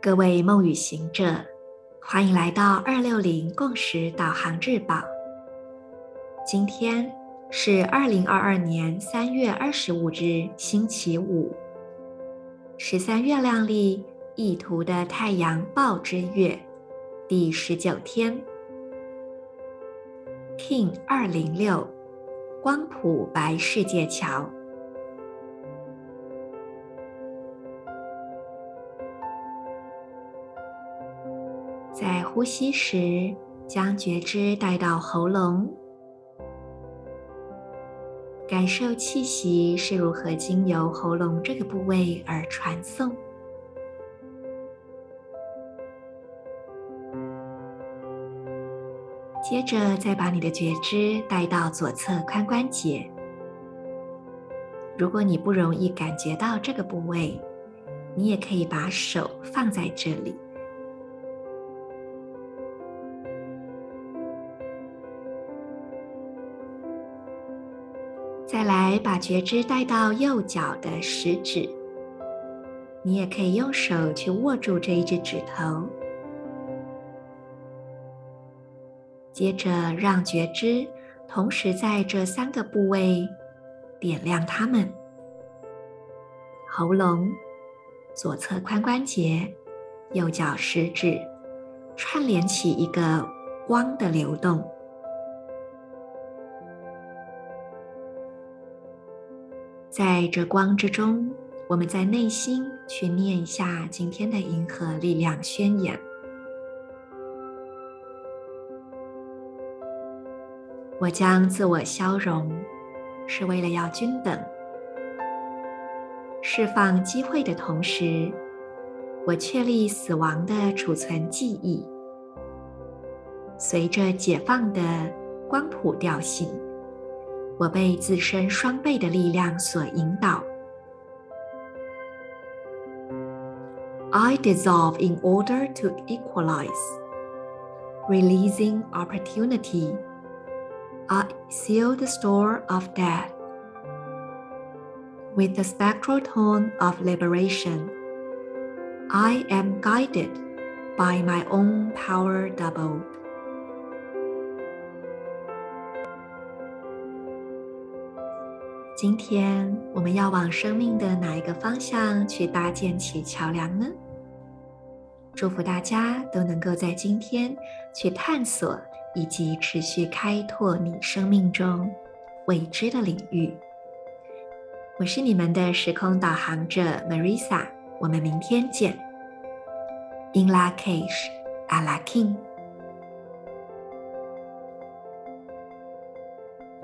各位梦与行者，欢迎来到二六零共识导航日报。今天是二零二二年三月二十五日，星期五，十三月亮历意图的太阳报之月。第十九天，King 二零六光谱白世界桥。在呼吸时，将觉知带到喉咙，感受气息是如何经由喉咙这个部位而传送。接着，再把你的觉知带到左侧髋关节。如果你不容易感觉到这个部位，你也可以把手放在这里。再来把觉知带到右脚的食指，你也可以用手去握住这一只指头。接着让觉知同时在这三个部位点亮它们：喉咙、左侧髋关节、右脚食指，串联起一个光的流动。在这光之中，我们在内心去念一下今天的银河力量宣言。我将自我消融，是为了要均等。释放机会的同时，我确立死亡的储存记忆。随着解放的光谱调性。我被自身双倍的力量所引导。I dissolve in order to equalize, releasing opportunity. I seal the store of death with the spectral tone of liberation. I am guided by my own power doubled. 今天我们要往生命的哪一个方向去搭建起桥梁呢？祝福大家都能够在今天去探索 以及持续开拓你生命中未知的领域。我是你们的时空导航者 Marisa，我们明天见。In la cage, Ala king